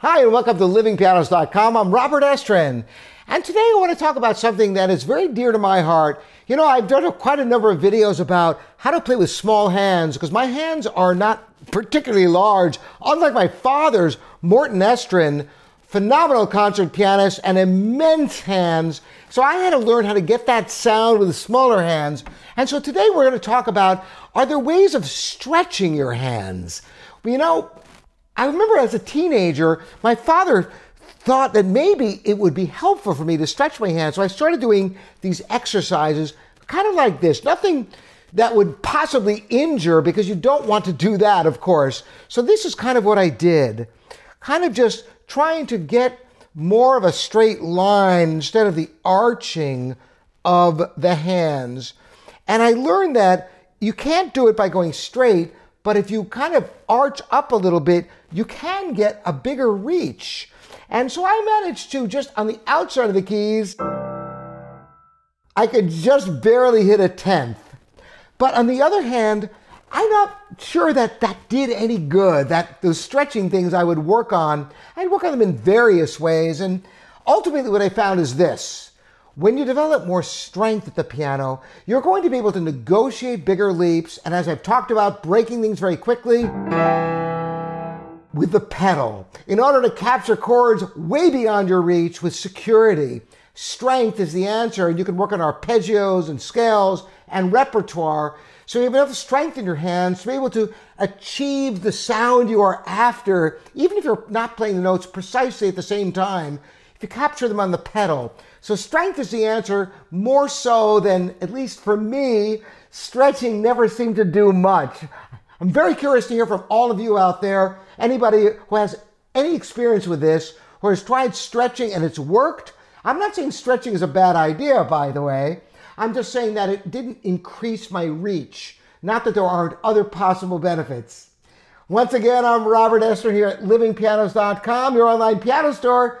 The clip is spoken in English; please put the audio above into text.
Hi, and welcome to livingpianos.com. I'm Robert Estrin. And today I want to talk about something that is very dear to my heart. You know, I've done quite a number of videos about how to play with small hands because my hands are not particularly large. Unlike my father's, Morton Estrin, phenomenal concert pianist and immense hands. So I had to learn how to get that sound with smaller hands. And so today we're going to talk about are there ways of stretching your hands? You know, I remember as a teenager, my father thought that maybe it would be helpful for me to stretch my hands. So I started doing these exercises kind of like this. Nothing that would possibly injure because you don't want to do that, of course. So this is kind of what I did. Kind of just trying to get more of a straight line instead of the arching of the hands. And I learned that you can't do it by going straight, but if you kind of arch up a little bit, you can get a bigger reach. And so I managed to just on the outside of the keys, I could just barely hit a tenth. But on the other hand, I'm not sure that that did any good, that those stretching things I would work on, I'd work on them in various ways. And ultimately, what I found is this when you develop more strength at the piano, you're going to be able to negotiate bigger leaps, and as I've talked about, breaking things very quickly with the pedal in order to capture chords way beyond your reach with security. Strength is the answer, and you can work on arpeggios and scales and repertoire. So you have enough strength in your hands to be able to achieve the sound you are after, even if you're not playing the notes precisely at the same time you capture them on the pedal. So strength is the answer, more so than, at least for me, stretching never seemed to do much. I'm very curious to hear from all of you out there, anybody who has any experience with this, who has tried stretching and it's worked. I'm not saying stretching is a bad idea, by the way. I'm just saying that it didn't increase my reach. Not that there aren't other possible benefits. Once again, I'm Robert Estrin here at livingpianos.com, your online piano store.